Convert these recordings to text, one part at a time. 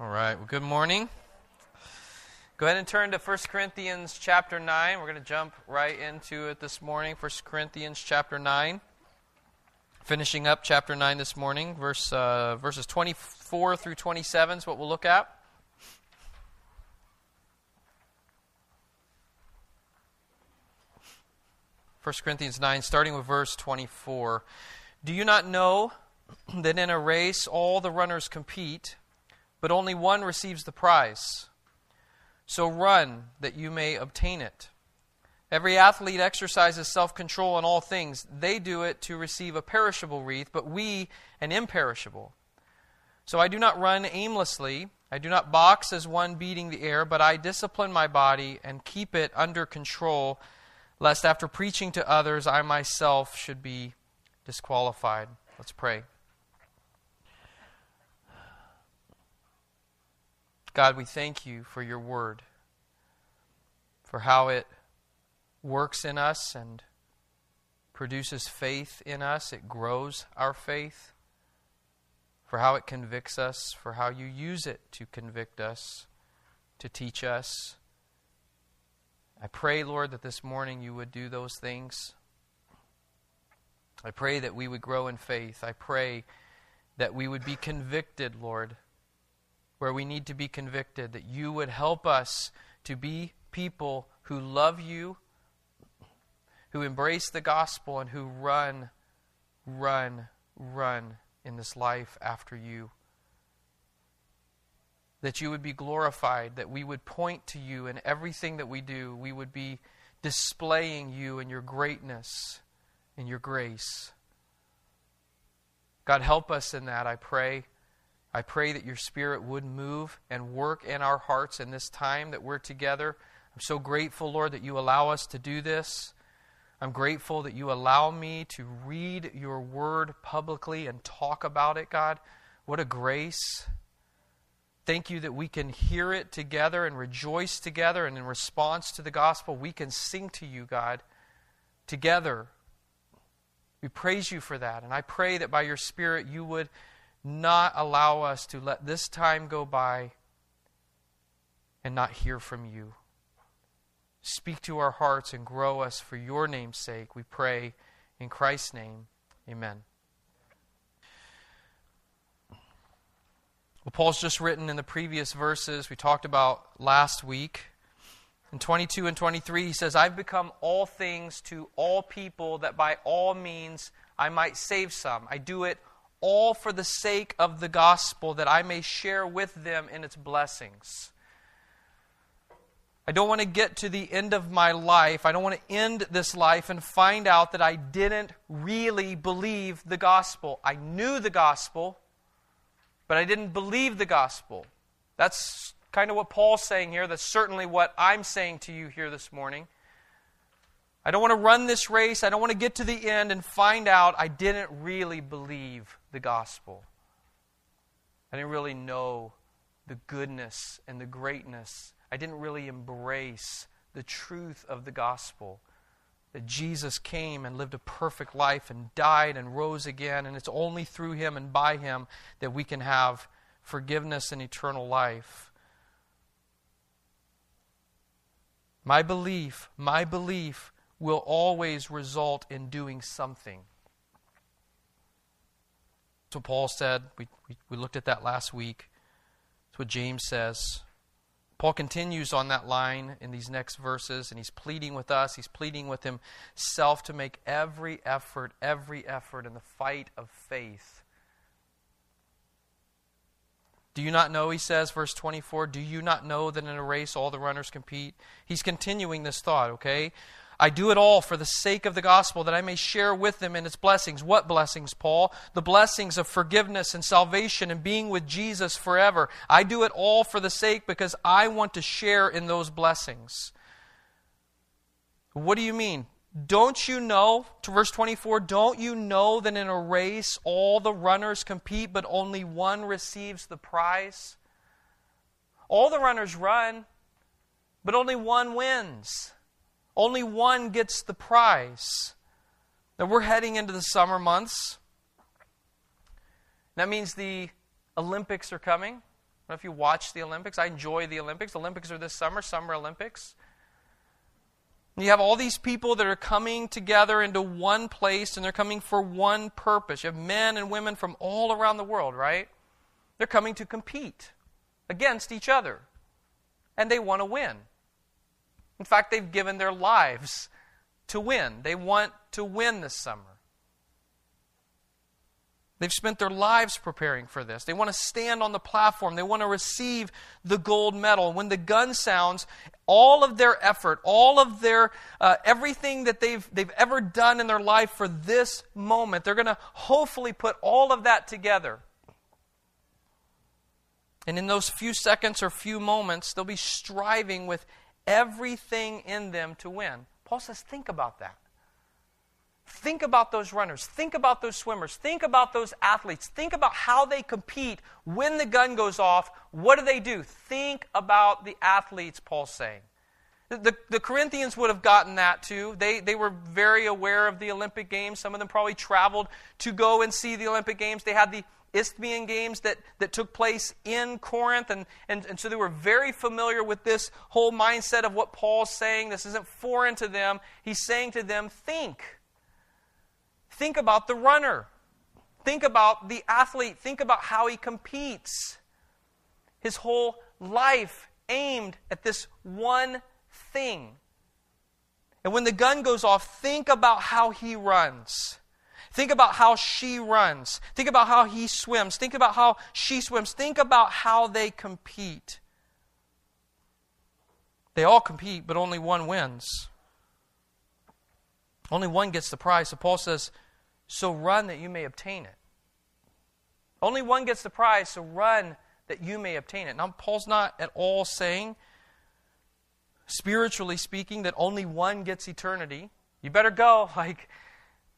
All right. Well, good morning. Go ahead and turn to 1 Corinthians chapter 9. We're going to jump right into it this morning. 1 Corinthians chapter 9. Finishing up chapter 9 this morning. Verse, uh, verses 24 through 27 is what we'll look at. First Corinthians 9, starting with verse 24. Do you not know that in a race all the runners compete, but only one receives the prize? So run that you may obtain it. Every athlete exercises self control in all things. They do it to receive a perishable wreath, but we an imperishable. So I do not run aimlessly. I do not box as one beating the air, but I discipline my body and keep it under control, lest after preaching to others I myself should be disqualified. Let's pray. God, we thank you for your word, for how it works in us and produces faith in us, it grows our faith, for how it convicts us, for how you use it to convict us, to teach us. I pray, Lord, that this morning you would do those things. I pray that we would grow in faith. I pray that we would be convicted, Lord where we need to be convicted, that you would help us to be people who love you, who embrace the gospel, and who run, run, run in this life after you. That you would be glorified, that we would point to you in everything that we do. We would be displaying you and your greatness and your grace. God, help us in that, I pray. I pray that your Spirit would move and work in our hearts in this time that we're together. I'm so grateful, Lord, that you allow us to do this. I'm grateful that you allow me to read your word publicly and talk about it, God. What a grace. Thank you that we can hear it together and rejoice together, and in response to the gospel, we can sing to you, God, together. We praise you for that. And I pray that by your Spirit you would not allow us to let this time go by and not hear from you. Speak to our hearts and grow us for your name's sake. We pray in Christ's name. Amen. Well, Paul's just written in the previous verses we talked about last week. In 22 and 23, he says, I've become all things to all people that by all means I might save some. I do it all for the sake of the gospel, that I may share with them in its blessings. I don't want to get to the end of my life. I don't want to end this life and find out that I didn't really believe the gospel. I knew the gospel, but I didn't believe the gospel. That's kind of what Paul's saying here. That's certainly what I'm saying to you here this morning. I don't want to run this race. I don't want to get to the end and find out I didn't really believe the gospel. I didn't really know the goodness and the greatness. I didn't really embrace the truth of the gospel. That Jesus came and lived a perfect life and died and rose again, and it's only through him and by him that we can have forgiveness and eternal life. My belief, my belief will always result in doing something. What Paul said. We, we, we looked at that last week. That's what James says. Paul continues on that line in these next verses, and he's pleading with us. He's pleading with himself to make every effort, every effort in the fight of faith. Do you not know, he says, verse 24, do you not know that in a race all the runners compete? He's continuing this thought, okay? I do it all for the sake of the gospel, that I may share with them in its blessings. What blessings, Paul? The blessings of forgiveness and salvation and being with Jesus forever. I do it all for the sake because I want to share in those blessings. What do you mean? Don't you know, to verse 24, don't you know that in a race all the runners compete, but only one receives the prize? All the runners run, but only one wins. Only one gets the prize. Now we're heading into the summer months. That means the Olympics are coming, know if you watch the Olympics. I enjoy the Olympics. Olympics are this summer, Summer Olympics. You have all these people that are coming together into one place and they're coming for one purpose. You have men and women from all around the world, right? They're coming to compete against each other. And they want to win. In fact, they've given their lives to win. They want to win this summer. They've spent their lives preparing for this. They want to stand on the platform. They want to receive the gold medal. When the gun sounds, all of their effort, all of their uh, everything that they've they've ever done in their life for this moment, they're going to hopefully put all of that together. And in those few seconds or few moments, they'll be striving with everything in them to win. Paul says, think about that. Think about those runners. Think about those swimmers. Think about those athletes. Think about how they compete when the gun goes off. What do they do? Think about the athletes, Paul's saying. The, the Corinthians would have gotten that too. They, they were very aware of the Olympic Games. Some of them probably traveled to go and see the Olympic Games. They had the Isthmian Games that, that took place in Corinth, and, and, and so they were very familiar with this whole mindset of what Paul's saying. This isn't foreign to them. He's saying to them, think. Think about the runner. Think about the athlete. Think about how he competes. His whole life aimed at this one thing. And when the gun goes off, think about how he runs. Think about how she runs. Think about how he swims. Think about how she swims. Think about how they compete. They all compete, but only one wins. Only one gets the prize. So Paul says, so run that you may obtain it. Only one gets the prize, so run that you may obtain it. Now, Paul's not at all saying, spiritually speaking, that only one gets eternity. You better go. Like,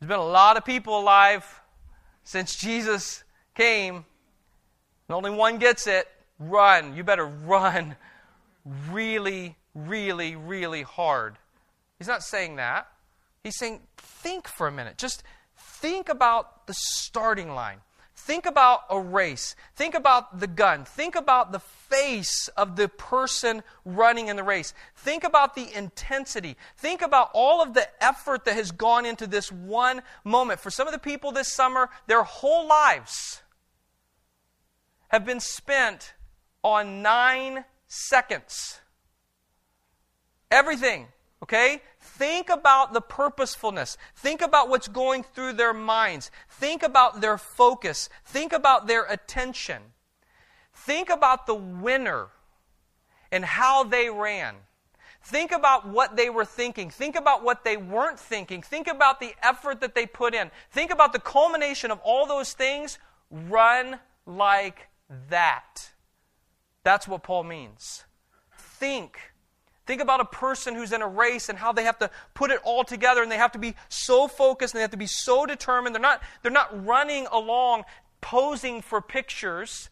there's been a lot of people alive since Jesus came, and only one gets it. Run. You better run really, really, really hard. He's not saying that. He's saying, think for a minute. Just think about the starting line. Think about a race. Think about the gun. Think about the face of the person running in the race. Think about the intensity. Think about all of the effort that has gone into this one moment. For some of the people this summer, their whole lives have been spent on nine seconds. Everything, okay? Think about the purposefulness. Think about what's going through their minds. Think about their focus. Think about their attention. Think about the winner and how they ran. Think about what they were thinking. Think about what they weren't thinking. Think about the effort that they put in. Think about the culmination of all those things. Run like that. That's what Paul means. Think Think about a person who's in a race and how they have to put it all together and they have to be so focused and they have to be so determined. They're not, they're not running along posing for pictures.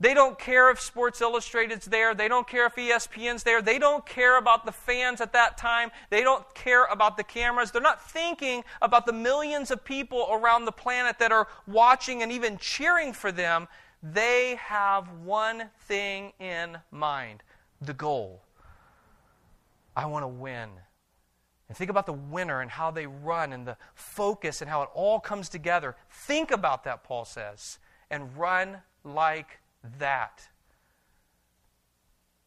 They don't care if Sports Illustrated's there. They don't care if ESPN's there. They don't care about the fans at that time. They don't care about the cameras. They're not thinking about the millions of people around the planet that are watching and even cheering for them. They have one thing in mind the goal. I want to win. And think about the winner and how they run and the focus and how it all comes together. Think about that, Paul says, and run like that.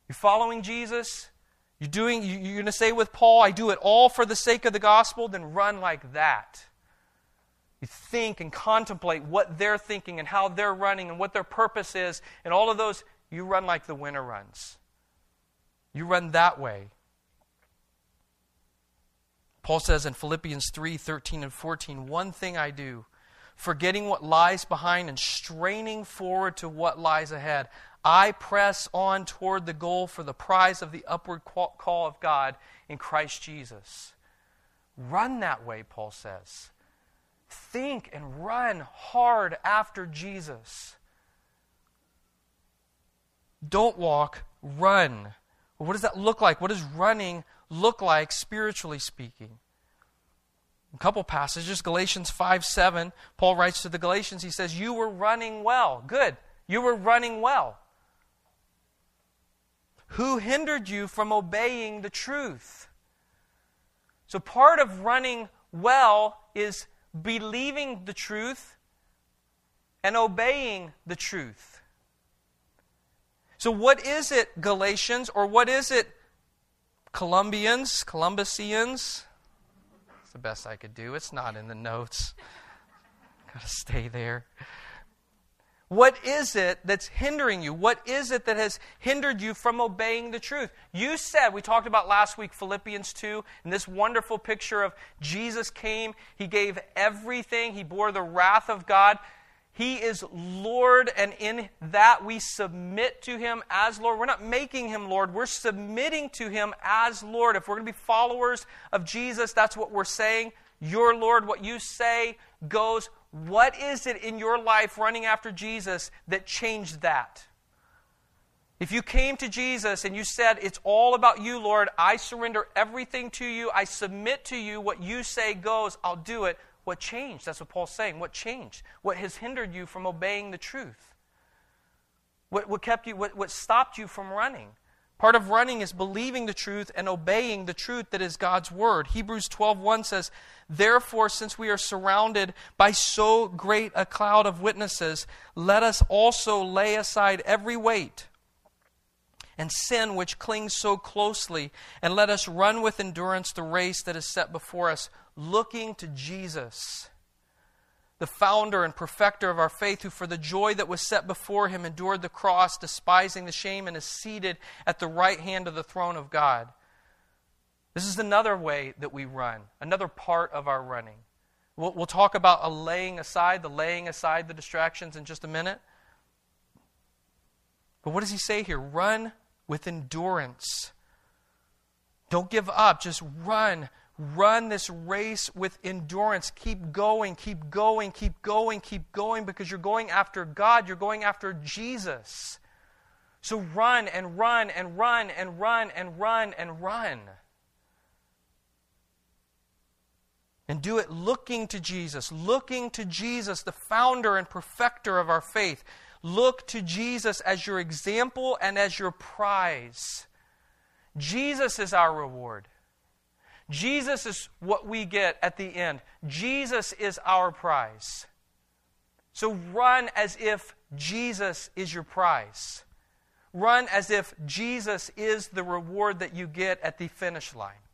You're following Jesus? You're doing you're going to say with Paul, I do it all for the sake of the gospel, then run like that. You think and contemplate what they're thinking and how they're running and what their purpose is, and all of those, you run like the winner runs. You run that way. Paul says in Philippians 3 13 and 14, One thing I do, forgetting what lies behind and straining forward to what lies ahead, I press on toward the goal for the prize of the upward call of God in Christ Jesus. Run that way, Paul says. Think and run hard after Jesus. Don't walk, run. What does that look like? What does running look like spiritually speaking? A couple passages, Galatians 5 7, Paul writes to the Galatians, he says, You were running well. Good. You were running well. Who hindered you from obeying the truth? So, part of running well is believing the truth and obeying the truth. So, what is it, Galatians, or what is it, Columbians, Columbusians? The best I could do. It's not in the notes. Got to stay there. What is it that's hindering you? What is it that has hindered you from obeying the truth? You said, we talked about last week, Philippians 2, and this wonderful picture of Jesus came, He gave everything, He bore the wrath of God. He is Lord, and in that we submit to Him as Lord. We're not making Him Lord, we're submitting to Him as Lord. If we're going to be followers of Jesus, that's what we're saying. Your Lord, what you say goes. What is it in your life running after Jesus that changed that? If you came to Jesus and you said, It's all about you, Lord, I surrender everything to you, I submit to you, what you say goes, I'll do it. What changed? That's what Paul's saying. What changed? What has hindered you from obeying the truth? What, what kept you, what, what stopped you from running? Part of running is believing the truth and obeying the truth that is God's word. Hebrews 12:1 says, "Therefore, since we are surrounded by so great a cloud of witnesses, let us also lay aside every weight and sin which clings so closely, and let us run with endurance the race that is set before us, looking to Jesus, the founder and perfecter of our faith, who for the joy that was set before him endured the cross, despising the shame, and is seated at the right hand of the throne of God. This is another way that we run, another part of our running. We'll, we'll talk about a laying aside, the laying aside the distractions in just a minute. But what does he say here? Run with endurance. Don't give up, just run Run this race with endurance. Keep going, keep going, keep going, keep going because you're going after God. You're going after Jesus. So run and run and run and run and run and run. And do it looking to Jesus, looking to Jesus, the founder and perfecter of our faith. Look to Jesus as your example and as your prize. Jesus is our reward. Jesus is what we get at the end. Jesus is our prize. So run as if Jesus is your prize. Run as if Jesus is the reward that you get at the finish line.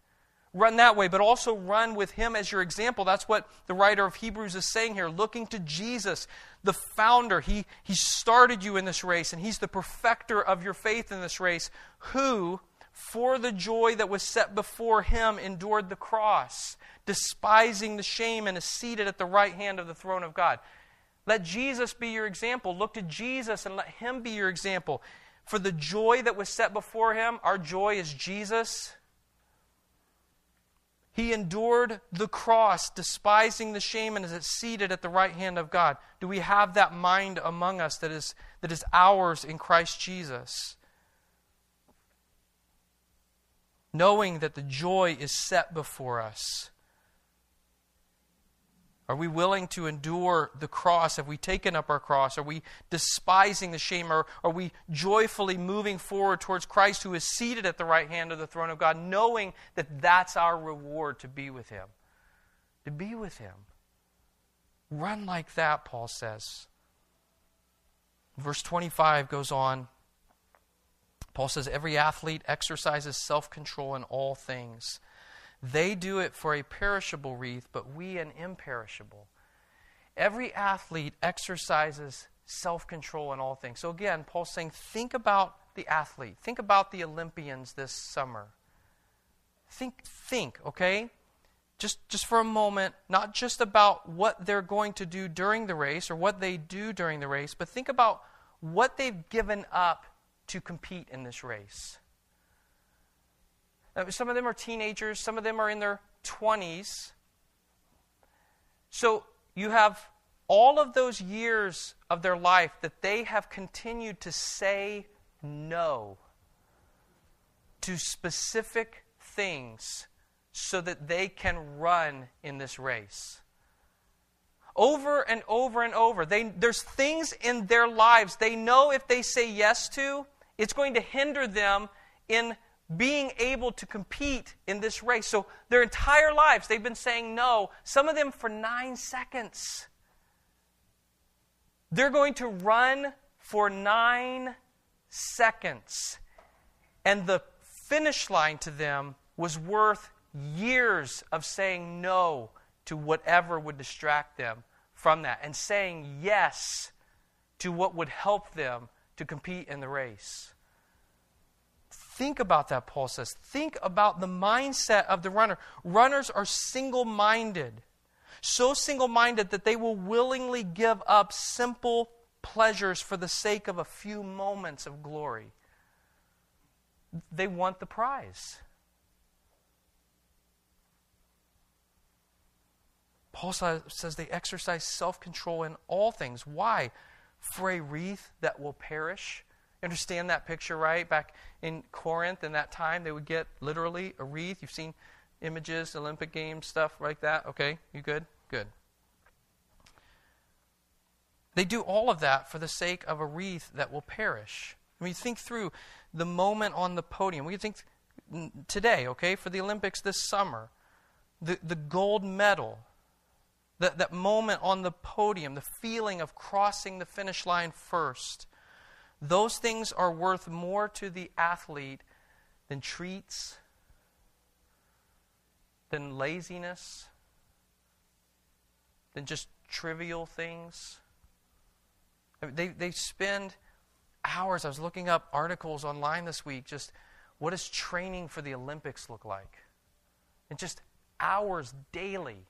Run that way, but also run with Him as your example. That's what the writer of Hebrews is saying here, looking to Jesus, the founder. He, he started you in this race, and He's the perfecter of your faith in this race, who for the joy that was set before him, endured the cross, despising the shame, and is seated at the right hand of the throne of God. Let Jesus be your example. Look to Jesus and let him be your example. For the joy that was set before him, our joy is Jesus. He endured the cross, despising the shame, and is seated at the right hand of God. Do we have that mind among us that is, that is ours in Christ Jesus? knowing that the joy is set before us? Are we willing to endure the cross? Have we taken up our cross? Are we despising the shame? Or are we joyfully moving forward towards Christ who is seated at the right hand of the throne of God, knowing that that's our reward to be with Him? To be with Him. Run like that, Paul says. Verse 25 goes on Paul says every athlete exercises self control in all things. They do it for a perishable wreath, but we an imperishable. Every athlete exercises self control in all things. So again, Paul's saying, think about the athlete. Think about the Olympians this summer. Think, think, okay? Just, just for a moment, not just about what they're going to do during the race or what they do during the race, but think about what they've given up to compete in this race. Now, some of them are teenagers, some of them are in their 20s. So you have all of those years of their life that they have continued to say no to specific things so that they can run in this race. Over and over and over. They, there's things in their lives they know if they say yes to, it's going to hinder them in being able to compete in this race. So their entire lives, they've been saying no, some of them for nine seconds. They're going to run for nine seconds. And the finish line to them was worth years of saying no to whatever would distract them from that and saying yes to what would help them to compete in the race. Think about that, Paul says. Think about the mindset of the runner. Runners are single minded, so single minded that they will willingly give up simple pleasures for the sake of a few moments of glory. They want the prize. Paul says they exercise self control in all things. Why? For a wreath that will perish understand that picture, right? Back in Corinth in that time, they would get literally a wreath. You've seen images, Olympic Games, stuff like that. Okay, you good? Good. They do all of that for the sake of a wreath that will perish. I mean, think through the moment on the podium. We think today, okay, for the Olympics this summer, the, the gold medal, that, that moment on the podium, the feeling of crossing the finish line first, those things are worth more to the athlete than treats, than laziness, than just trivial things. They, they spend hours. I was looking up articles online this week, just what does training for the Olympics look like? And just hours daily.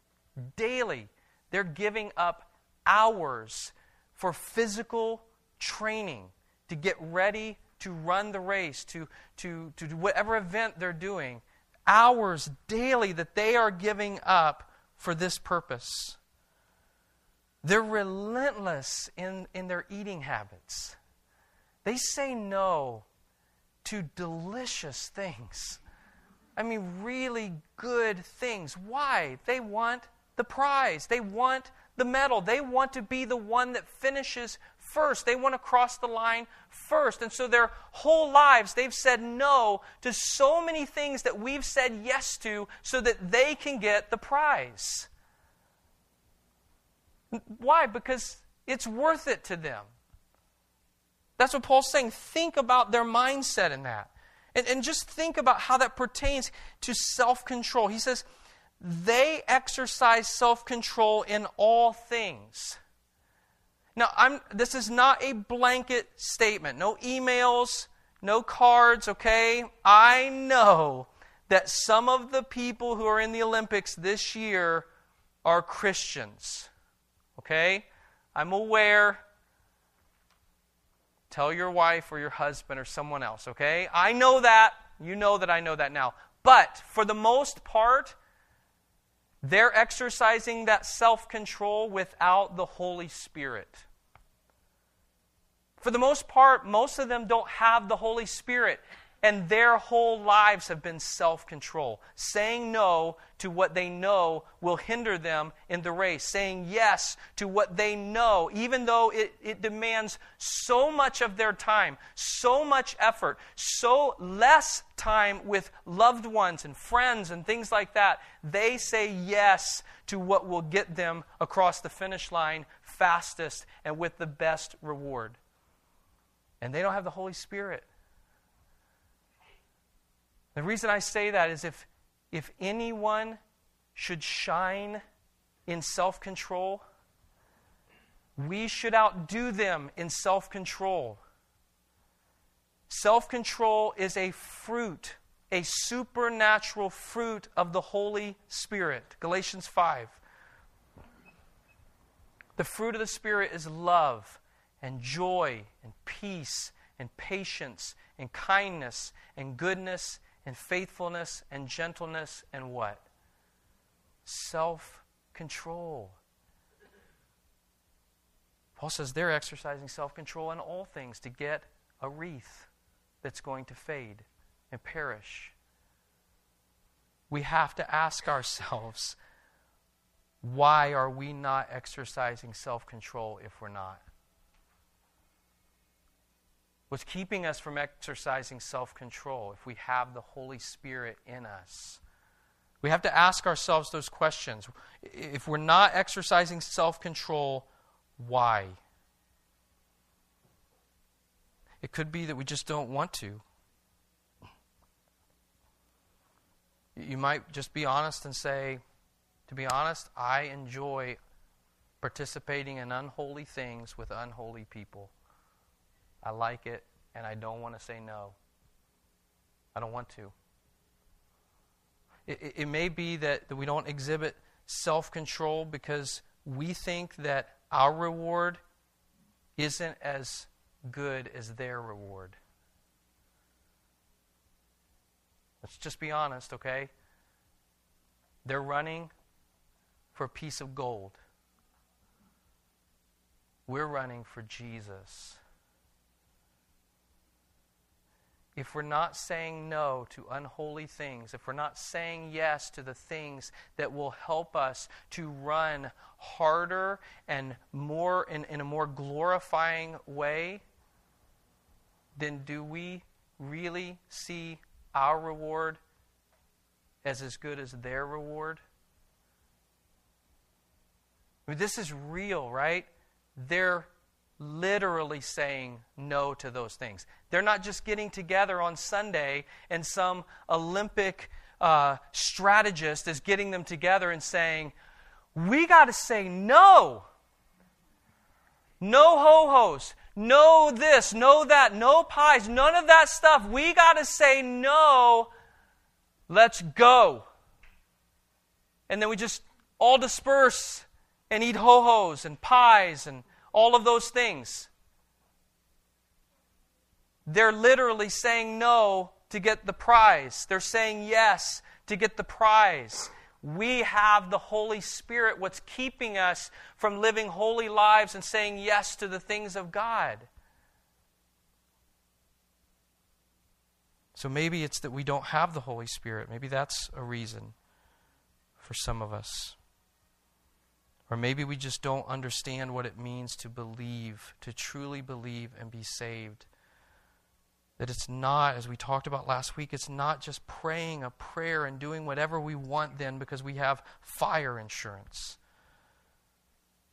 Daily. They're giving up hours for physical training to get ready to run the race, to, to, to whatever event they're doing, hours daily that they are giving up for this purpose. They're relentless in, in their eating habits. They say no to delicious things. I mean, really good things. Why? They want the prize, they want the medal, they want to be the one that finishes first. They want to cross the line first. And so their whole lives, they've said no to so many things that we've said yes to so that they can get the prize. Why? Because it's worth it to them. That's what Paul's saying. Think about their mindset in that. And, and just think about how that pertains to self control. He says, they exercise self control in all things. Now, I'm, this is not a blanket statement. No emails, no cards, okay? I know that some of the people who are in the Olympics this year are Christians, okay? I'm aware. Tell your wife or your husband or someone else, okay? I know that. You know that I know that now. But for the most part, they're exercising that self control without the Holy Spirit. For the most part, most of them don't have the Holy Spirit, and their whole lives have been self control, saying no to what they know will hinder them in the race, saying yes to what they know, even though it, it demands so much of their time, so much effort, so less time with loved ones and friends and things like that. They say yes to what will get them across the finish line fastest and with the best reward and they don't have the Holy Spirit. The reason I say that is if, if anyone should shine in self control, we should outdo them in self control. Self control is a fruit, a supernatural fruit of the Holy Spirit. Galatians 5. The fruit of the Spirit is love and joy and peace and patience and kindness and goodness and faithfulness and gentleness and what? Self control. Paul says they're exercising self control in all things to get a wreath that's going to fade and perish. We have to ask ourselves why are we not exercising self control if we're not? What's keeping us from exercising self control if we have the Holy Spirit in us? We have to ask ourselves those questions. If we're not exercising self control, why? It could be that we just don't want to. You might just be honest and say, to be honest, I enjoy participating in unholy things with unholy people. I like it, and I don't want to say no. I don't want to. It, it, it may be that, that we don't exhibit self control because we think that our reward isn't as good as their reward. Let's just be honest, okay? They're running for a piece of gold. We're running for Jesus. If we're not saying no to unholy things, if we're not saying yes to the things that will help us to run harder and more in, in a more glorifying way, then do we really see our reward as as good as their reward? I mean, this is real, right? They're literally saying no to those things. They're not just getting together on Sunday and some Olympic uh, strategist is getting them together and saying, We got to say no. No ho hos. No this, no that, no pies, none of that stuff. We got to say no. Let's go. And then we just all disperse and eat ho hos and pies and all of those things. They're literally saying no to get the prize. They're saying yes to get the prize. We have the Holy Spirit, what's keeping us from living holy lives and saying yes to the things of God. So maybe it's that we don't have the Holy Spirit. Maybe that's a reason for some of us. Or maybe we just don't understand what it means to believe, to truly believe and be saved. That it's not, as we talked about last week, it's not just praying a prayer and doing whatever we want then because we have fire insurance.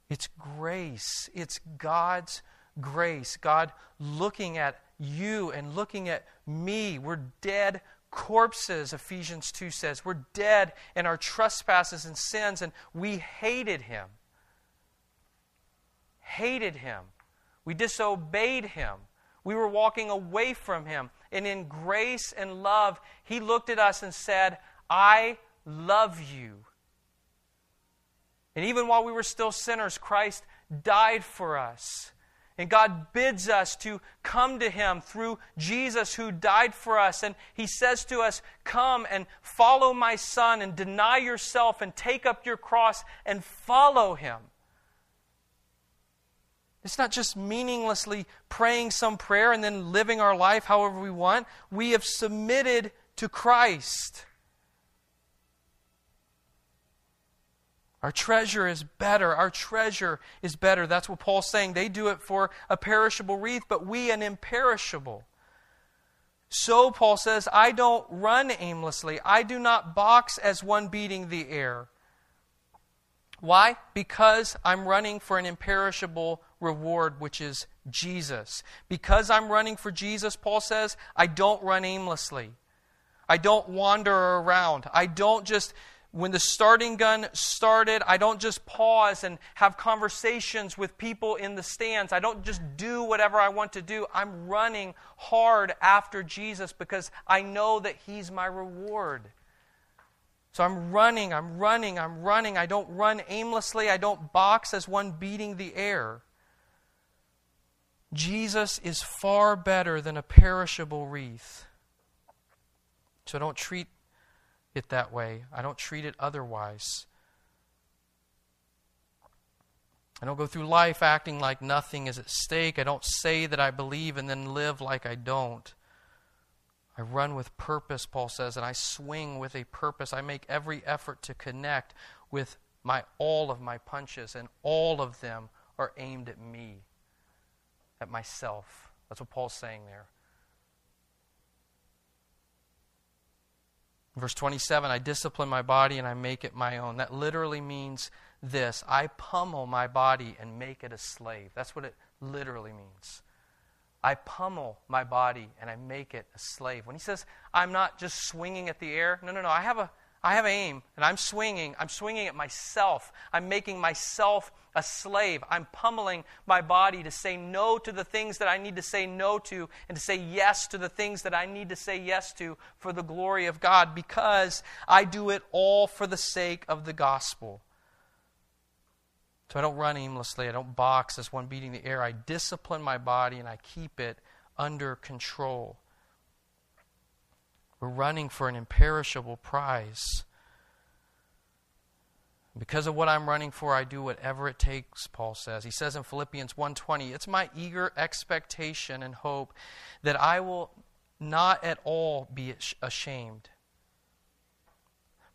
It's grace. It's God's grace. God looking at you and looking at me. We're dead corpses, Ephesians 2 says. We're dead in our trespasses and sins, and we hated him. Hated him. We disobeyed him. We were walking away from him. And in grace and love, he looked at us and said, I love you. And even while we were still sinners, Christ died for us. And God bids us to come to Him through Jesus who died for us. And He says to us, Come and follow my Son and deny yourself and take up your cross and follow Him. It's not just meaninglessly praying some prayer and then living our life however we want. We have submitted to Christ. Our treasure is better. Our treasure is better. That's what Paul's saying. They do it for a perishable wreath, but we an imperishable. So, Paul says, I don't run aimlessly. I do not box as one beating the air. Why? Because I'm running for an imperishable reward, which is Jesus. Because I'm running for Jesus, Paul says, I don't run aimlessly. I don't wander around. I don't just when the starting gun started, I don't just pause and have conversations with people in the stands. I don't just do whatever I want to do. I'm running hard after Jesus because I know that He's my reward. So I'm running, I'm running, I'm running. I don't run aimlessly, I don't box as one beating the air. Jesus is far better than a perishable wreath. So don't treat it that way. I don't treat it otherwise. I don't go through life acting like nothing is at stake. I don't say that I believe and then live like I don't. I run with purpose, Paul says, and I swing with a purpose. I make every effort to connect with my all of my punches, and all of them are aimed at me, at myself. That's what Paul's saying there. Verse 27 I discipline my body and I make it my own. That literally means this I pummel my body and make it a slave. That's what it literally means. I pummel my body and I make it a slave. When he says, I'm not just swinging at the air, no, no, no. I have a, I have aim and I'm swinging. I'm swinging at myself. I'm making myself a slave. I'm pummeling my body to say no to the things that I need to say no to and to say yes to the things that I need to say yes to for the glory of God because I do it all for the sake of the gospel. So I don't run aimlessly. I don't box as one beating the air. I discipline my body and I keep it under control. We're running for an imperishable prize. Because of what I'm running for, I do whatever it takes, Paul says. He says in Philippians 1:20, "It's my eager expectation and hope that I will not at all be ashamed."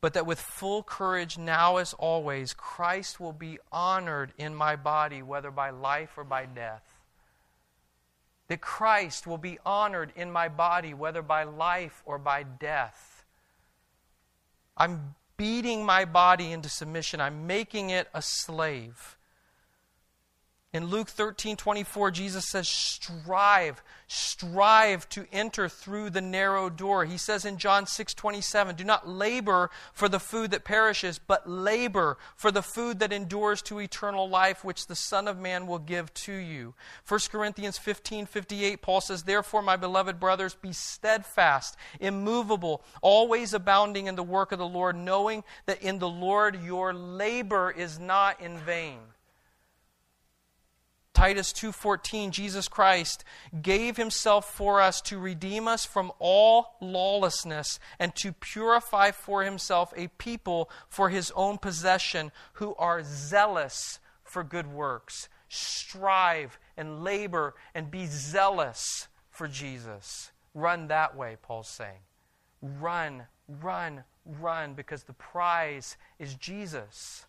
but that with full courage, now as always, Christ will be honored in my body, whether by life or by death. That Christ will be honored in my body, whether by life or by death. I'm beating my body into submission, I'm making it a slave. In Luke 13 24, Jesus says, Strive, strive to enter through the narrow door. He says in John 6 27, Do not labor for the food that perishes, but labor for the food that endures to eternal life, which the Son of Man will give to you. 1 Corinthians 15 58, Paul says, Therefore, my beloved brothers, be steadfast, immovable, always abounding in the work of the Lord, knowing that in the Lord your labor is not in vain. Titus 2:14 Jesus Christ gave himself for us to redeem us from all lawlessness and to purify for himself a people for his own possession who are zealous for good works. Strive and labor and be zealous for Jesus. Run that way, Paul's saying. Run, run, run because the prize is Jesus.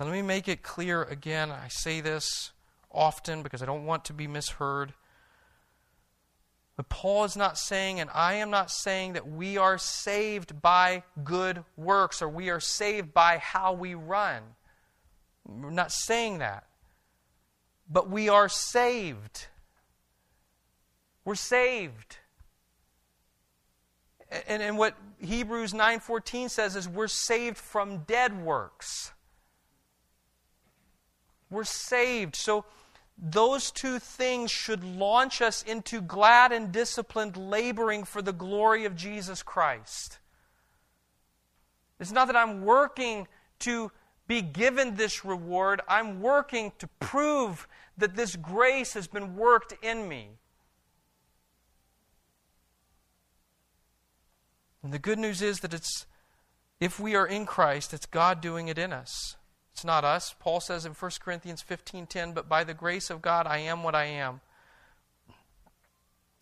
Now, let me make it clear again. I say this often because I don't want to be misheard. But Paul is not saying, and I am not saying, that we are saved by good works or we are saved by how we run. We're not saying that. But we are saved. We're saved. And, and what Hebrews 9:14 says is we're saved from dead works. We're saved. So, those two things should launch us into glad and disciplined laboring for the glory of Jesus Christ. It's not that I'm working to be given this reward, I'm working to prove that this grace has been worked in me. And the good news is that it's if we are in Christ, it's God doing it in us. It's not us. Paul says in 1 Corinthians 15:10, "But by the grace of God I am what I am."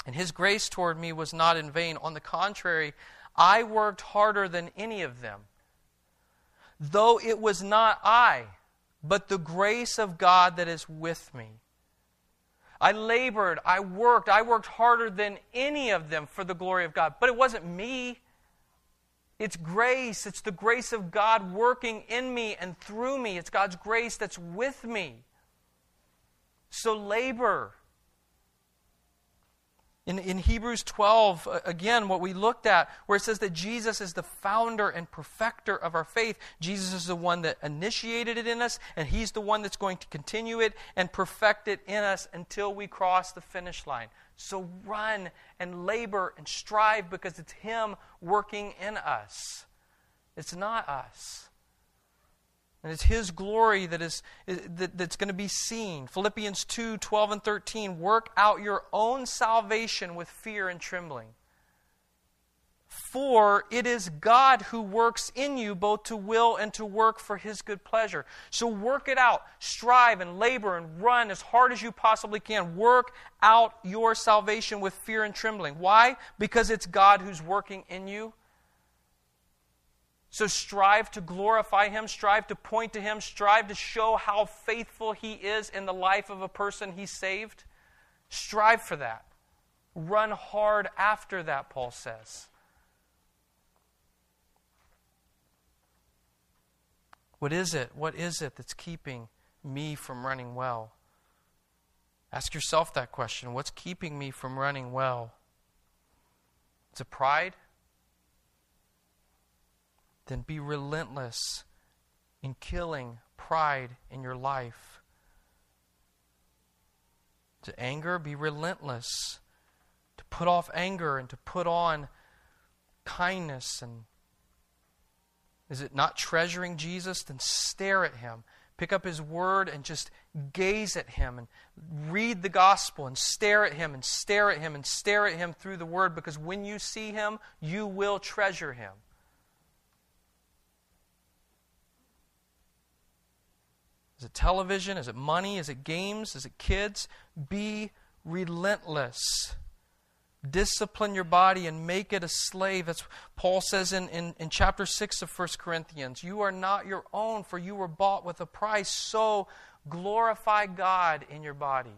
And his grace toward me was not in vain. On the contrary, I worked harder than any of them. Though it was not I, but the grace of God that is with me. I labored, I worked, I worked harder than any of them for the glory of God. But it wasn't me. It's grace. It's the grace of God working in me and through me. It's God's grace that's with me. So labor. In, in Hebrews 12, again, what we looked at, where it says that Jesus is the founder and perfecter of our faith, Jesus is the one that initiated it in us, and He's the one that's going to continue it and perfect it in us until we cross the finish line. So run and labor and strive because it's Him working in us. It's not us. And it's His glory that is, that, that's going to be seen. Philippians 2 12 and 13. Work out your own salvation with fear and trembling. For it is God who works in you both to will and to work for his good pleasure. So work it out. Strive and labor and run as hard as you possibly can. Work out your salvation with fear and trembling. Why? Because it's God who's working in you. So strive to glorify him, strive to point to him, strive to show how faithful he is in the life of a person he saved. Strive for that. Run hard after that, Paul says. What is it? What is it that's keeping me from running well? Ask yourself that question. What's keeping me from running well? Is it pride? Then be relentless in killing pride in your life. To anger, be relentless. To put off anger and to put on kindness and is it not treasuring Jesus? Then stare at him. Pick up his word and just gaze at him and read the gospel and stare at him and stare at him and stare at him through the word because when you see him, you will treasure him. Is it television? Is it money? Is it games? Is it kids? Be relentless. Discipline your body and make it a slave. That's Paul says in, in, in chapter 6 of 1 Corinthians. You are not your own, for you were bought with a price. So glorify God in your body.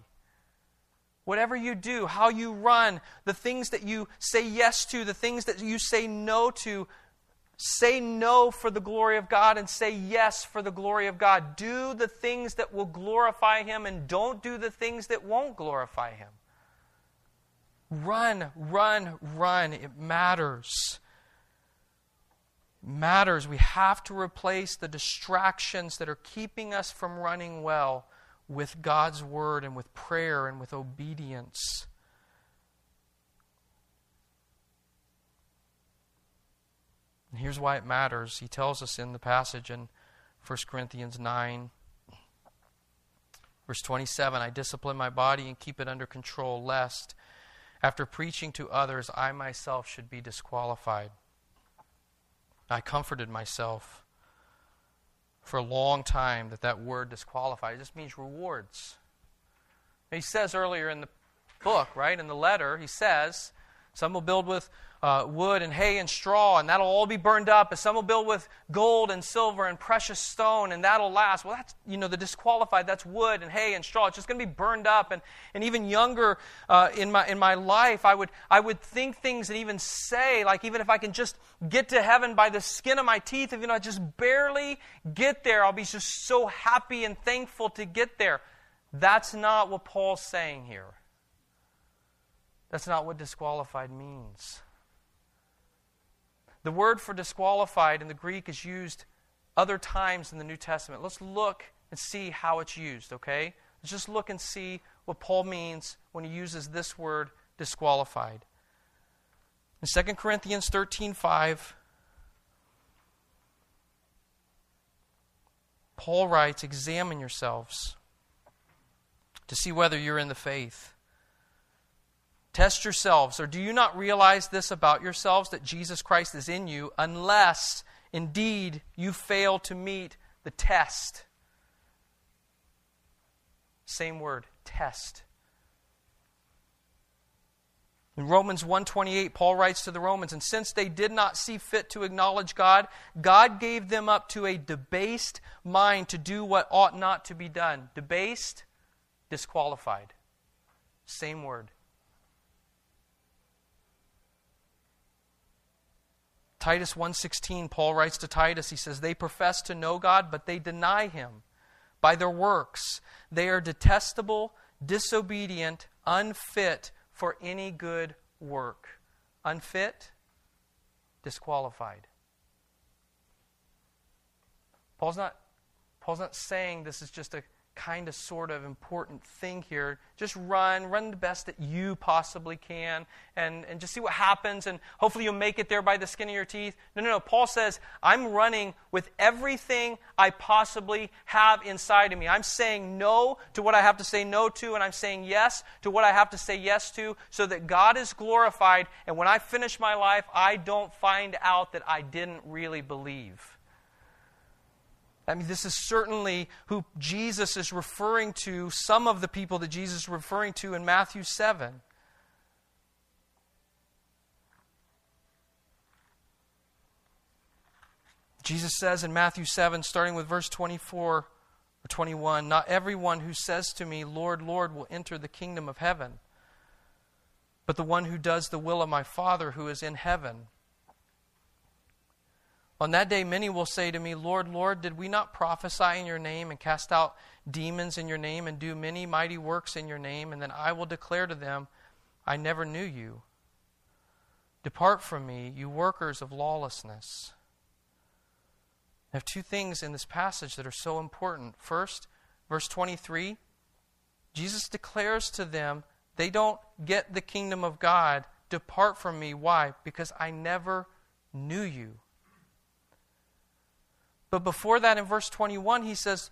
Whatever you do, how you run, the things that you say yes to, the things that you say no to, say no for the glory of God and say yes for the glory of God. Do the things that will glorify Him and don't do the things that won't glorify Him. Run, run, run. It matters. It matters. We have to replace the distractions that are keeping us from running well with God's word and with prayer and with obedience. And here's why it matters. He tells us in the passage in 1 Corinthians 9, verse 27 I discipline my body and keep it under control, lest after preaching to others, I myself should be disqualified. I comforted myself for a long time that that word disqualified just means rewards. He says earlier in the book, right, in the letter, he says, Some will build with uh, wood and hay and straw, and that'll all be burned up. And some will build with gold and silver and precious stone, and that'll last. Well, that's, you know, the disqualified, that's wood and hay and straw. It's just going to be burned up. And, and even younger uh, in, my, in my life, I would, I would think things and even say, like, even if I can just get to heaven by the skin of my teeth, if you know, I just barely get there, I'll be just so happy and thankful to get there. That's not what Paul's saying here. That's not what disqualified means. The word for disqualified in the Greek is used other times in the New Testament. Let's look and see how it's used, okay? Let's just look and see what Paul means when he uses this word disqualified. In 2 Corinthians 13 5, Paul writes, Examine yourselves to see whether you're in the faith. Test yourselves, or do you not realize this about yourselves that Jesus Christ is in you, unless indeed you fail to meet the test? Same word, test. In Romans 1:28 Paul writes to the Romans and since they did not see fit to acknowledge God God gave them up to a debased mind to do what ought not to be done debased disqualified same word Titus 1:16 Paul writes to Titus he says they profess to know God but they deny him by their works. They are detestable disobedient unfit for any good work. Unfit? Disqualified. Paul's not Paul's not saying this is just a kind of sort of important thing here. Just run, run the best that you possibly can, and, and just see what happens, and hopefully you'll make it there by the skin of your teeth. No, no, no. Paul says, I'm running with everything I possibly have inside of me. I'm saying no to what I have to say no to, and I'm saying yes to what I have to say yes to, so that God is glorified, and when I finish my life, I don't find out that I didn't really believe. I mean, this is certainly who Jesus is referring to, some of the people that Jesus is referring to in Matthew 7. Jesus says in Matthew 7, starting with verse 24 or 21, Not everyone who says to me, Lord, Lord, will enter the kingdom of heaven but the one who does the will of my Father who is in heaven. On that day, many will say to me, Lord, Lord, did we not prophesy in your name and cast out demons in your name and do many mighty works in your name? And then I will declare to them, I never knew you. Depart from me, you workers of lawlessness. I have two things in this passage that are so important. First, verse 23, Jesus declares to them, they don't get the kingdom of God. Depart from me. Why? Because I never knew you. But before that, in verse 21, he says,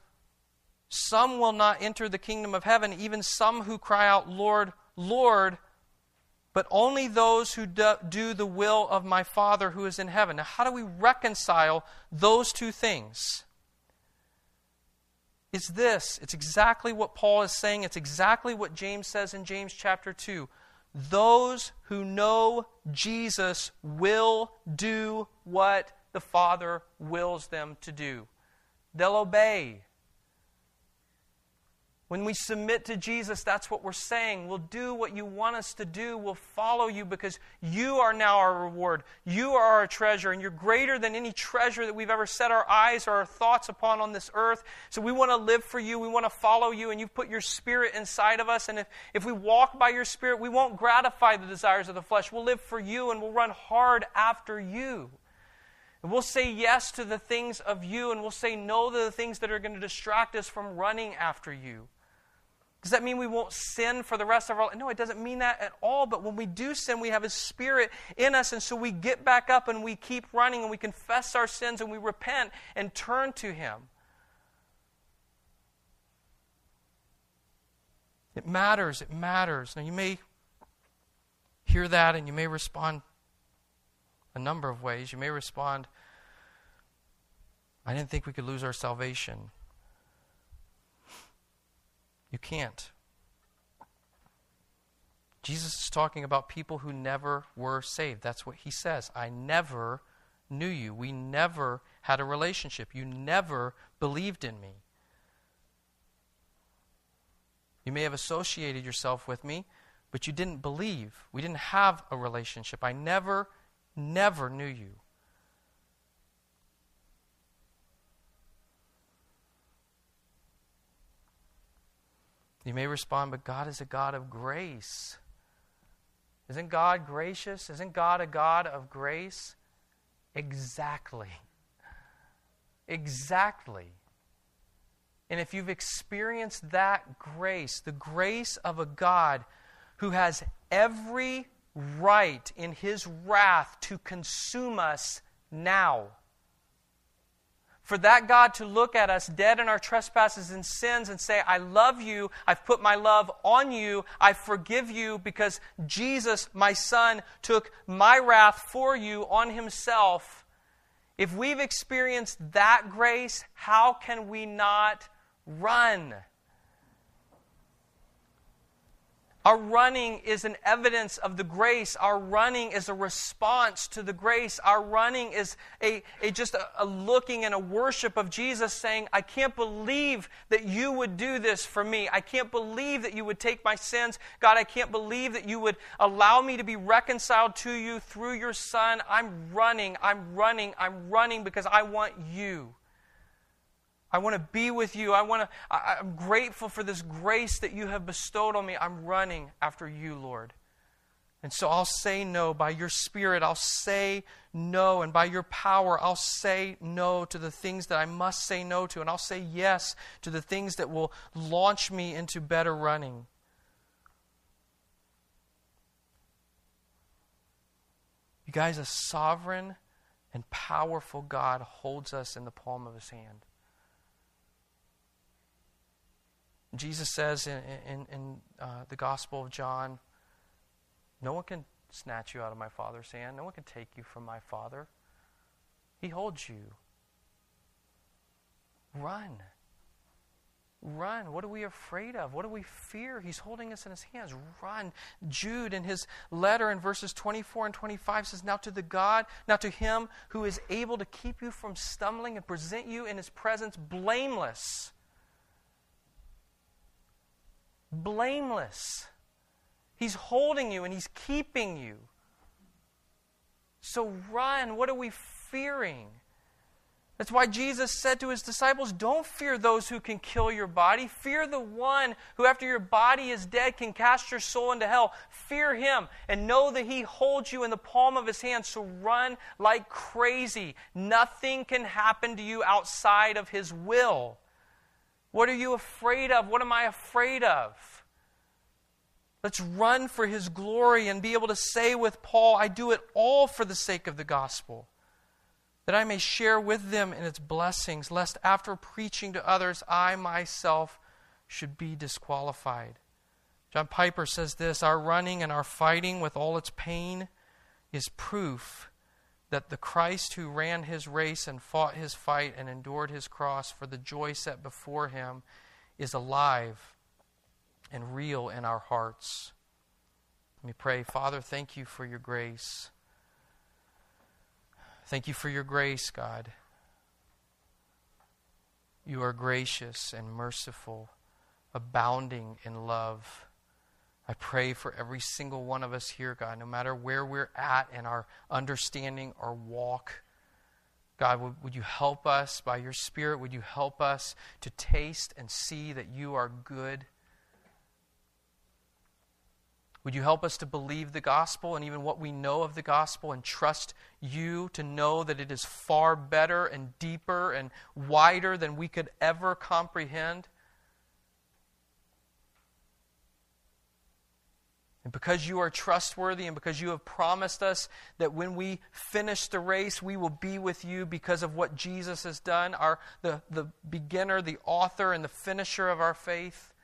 Some will not enter the kingdom of heaven, even some who cry out, Lord, Lord, but only those who do the will of my Father who is in heaven. Now, how do we reconcile those two things? It's this. It's exactly what Paul is saying. It's exactly what James says in James chapter 2. Those who know Jesus will do what the Father wills them to do. They'll obey. When we submit to Jesus, that's what we're saying. We'll do what you want us to do. We'll follow you because you are now our reward. You are our treasure, and you're greater than any treasure that we've ever set our eyes or our thoughts upon on this earth. So we want to live for you. We want to follow you, and you've put your spirit inside of us. And if, if we walk by your spirit, we won't gratify the desires of the flesh. We'll live for you, and we'll run hard after you. And we'll say yes to the things of you, and we'll say no to the things that are going to distract us from running after you. Does that mean we won't sin for the rest of our life? No, it doesn't mean that at all. But when we do sin, we have His Spirit in us. And so we get back up and we keep running and we confess our sins and we repent and turn to Him. It matters. It matters. Now, you may hear that and you may respond a number of ways. You may respond, I didn't think we could lose our salvation. You can't. Jesus is talking about people who never were saved. That's what he says. I never knew you. We never had a relationship. You never believed in me. You may have associated yourself with me, but you didn't believe. We didn't have a relationship. I never, never knew you. You may respond, but God is a God of grace. Isn't God gracious? Isn't God a God of grace? Exactly. Exactly. And if you've experienced that grace, the grace of a God who has every right in his wrath to consume us now, for that God to look at us dead in our trespasses and sins and say, I love you, I've put my love on you, I forgive you because Jesus, my Son, took my wrath for you on himself. If we've experienced that grace, how can we not run? Our running is an evidence of the grace. Our running is a response to the grace. Our running is a, a just a, a, looking and a worship of Jesus saying, I can't believe that you would do this for me. I can't believe that you would take my sins. God, I can't believe that you would allow me to be reconciled to you through your Son. I'm running, I'm running, I'm running because I want you. I want to be with you. I want to, I, I'm grateful for this grace that you have bestowed on me. I'm running after you, Lord. And so I'll say no. By your Spirit, I'll say no. And by your power, I'll say no to the things that I must say no to. And I'll say yes to the things that will launch me into better running. You guys, a sovereign and powerful God holds us in the palm of his hand. Jesus says in, in, in uh, the Gospel of John, No one can snatch you out of my Father's hand. No one can take you from my Father. He holds you. Run. Run. What are we afraid of? What do we fear? He's holding us in his hands. Run. Jude, in his letter in verses 24 and 25, says, Now to the God, now to him who is able to keep you from stumbling and present you in his presence blameless blameless He's holding you and He's keeping you. So run. What are we fearing? That's why Jesus said to his disciples, Don't fear those who can kill your body. Fear the one who, after your body is dead, can cast your soul into hell. Fear him and know that he holds you in the palm of his hand. So run like crazy. Nothing can happen to you outside of his will. What are you afraid of? What am I afraid of? Let's run for his glory and be able to say with Paul, I do it all for the sake of the gospel that I may share with them in its blessings, lest after preaching to others, I myself should be disqualified. John Piper says this Our running and our fighting with all its pain is proof that the Christ who ran his race and fought his fight and endured his cross for the joy set before him is alive and real in our hearts. Let me pray. Father, thank you for your grace. Thank you for your grace, God. You are gracious and merciful, abounding in love. I pray for every single one of us here, God, no matter where we're at in our understanding or walk. God, would, would you help us by your Spirit? Would you help us to taste and see that you are good? Would you help us to believe the gospel and even what we know of the gospel and trust you to know that it is far better and deeper and wider than we could ever comprehend? And because you are trustworthy and because you have promised us that when we finish the race, we will be with you because of what Jesus has done, our, the, the beginner, the author, and the finisher of our faith.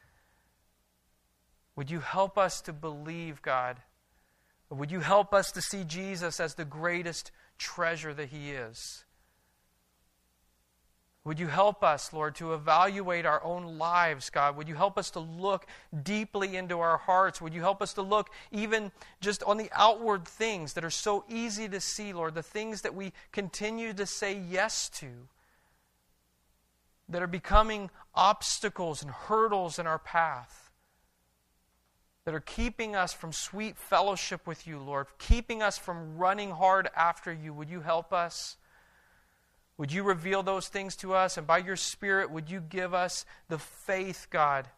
Would you help us to believe, God? Would you help us to see Jesus as the greatest treasure that He is? Would you help us, Lord, to evaluate our own lives, God? Would you help us to look deeply into our hearts? Would you help us to look even just on the outward things that are so easy to see, Lord, the things that we continue to say yes to, that are becoming obstacles and hurdles in our path? that are keeping us from sweet fellowship with you, Lord, keeping us from running hard after you. Would you help us? Would you reveal those things to us? And by your Spirit, would you give us the faith, God,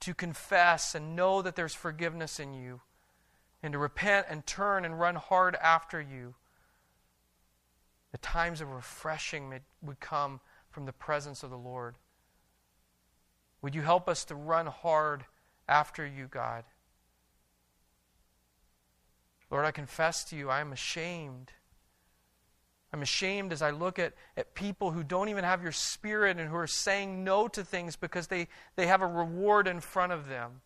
to confess and know that there's forgiveness in you, and to repent and turn and run hard after you? The times of refreshing would come from the presence of the Lord. Would you help us to run hard? after you, God. Lord, I confess to you, I am ashamed. I'm ashamed as I look at, at people who don't even have your spirit and who are saying no to things because they, they have a reward in front of them.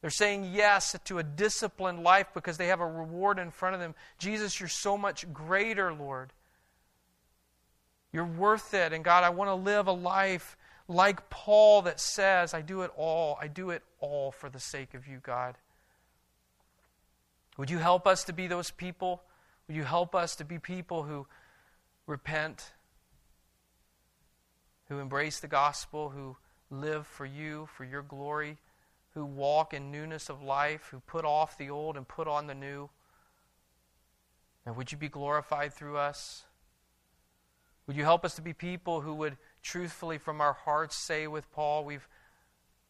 They're saying yes to a disciplined life because they have a reward in front of them. Jesus, you're so much greater, Lord. You're worth it. And God, I want to live a life like Paul that says, I do it all, I do it all for the sake of you, God. Would you help us to be those people? Would you help us to be people who repent, who embrace the gospel, who live for you, for your glory, who walk in newness of life, who put off the old and put on the new? And would you be glorified through us? Would you help us to be people who would truthfully from our hearts say with Paul, we've,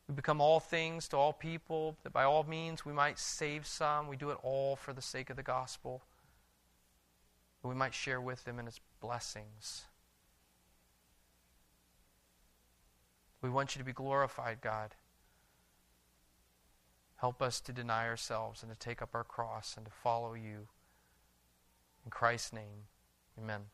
we become all things to all people, that by all means we might save some. We do it all for the sake of the gospel, that we might share with them in its blessings. We want you to be glorified, God. Help us to deny ourselves and to take up our cross and to follow you. In Christ's name, amen.